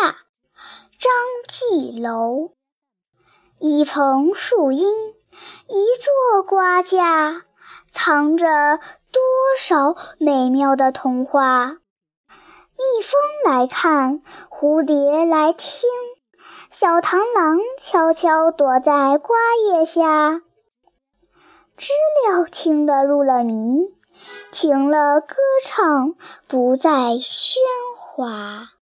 下张继楼，一棚树荫，一座瓜架，藏着多少美妙的童话。蜜蜂来看，蝴蝶来听，小螳螂悄悄躲在瓜叶下，知了听得入了迷，停了歌唱，不再喧哗。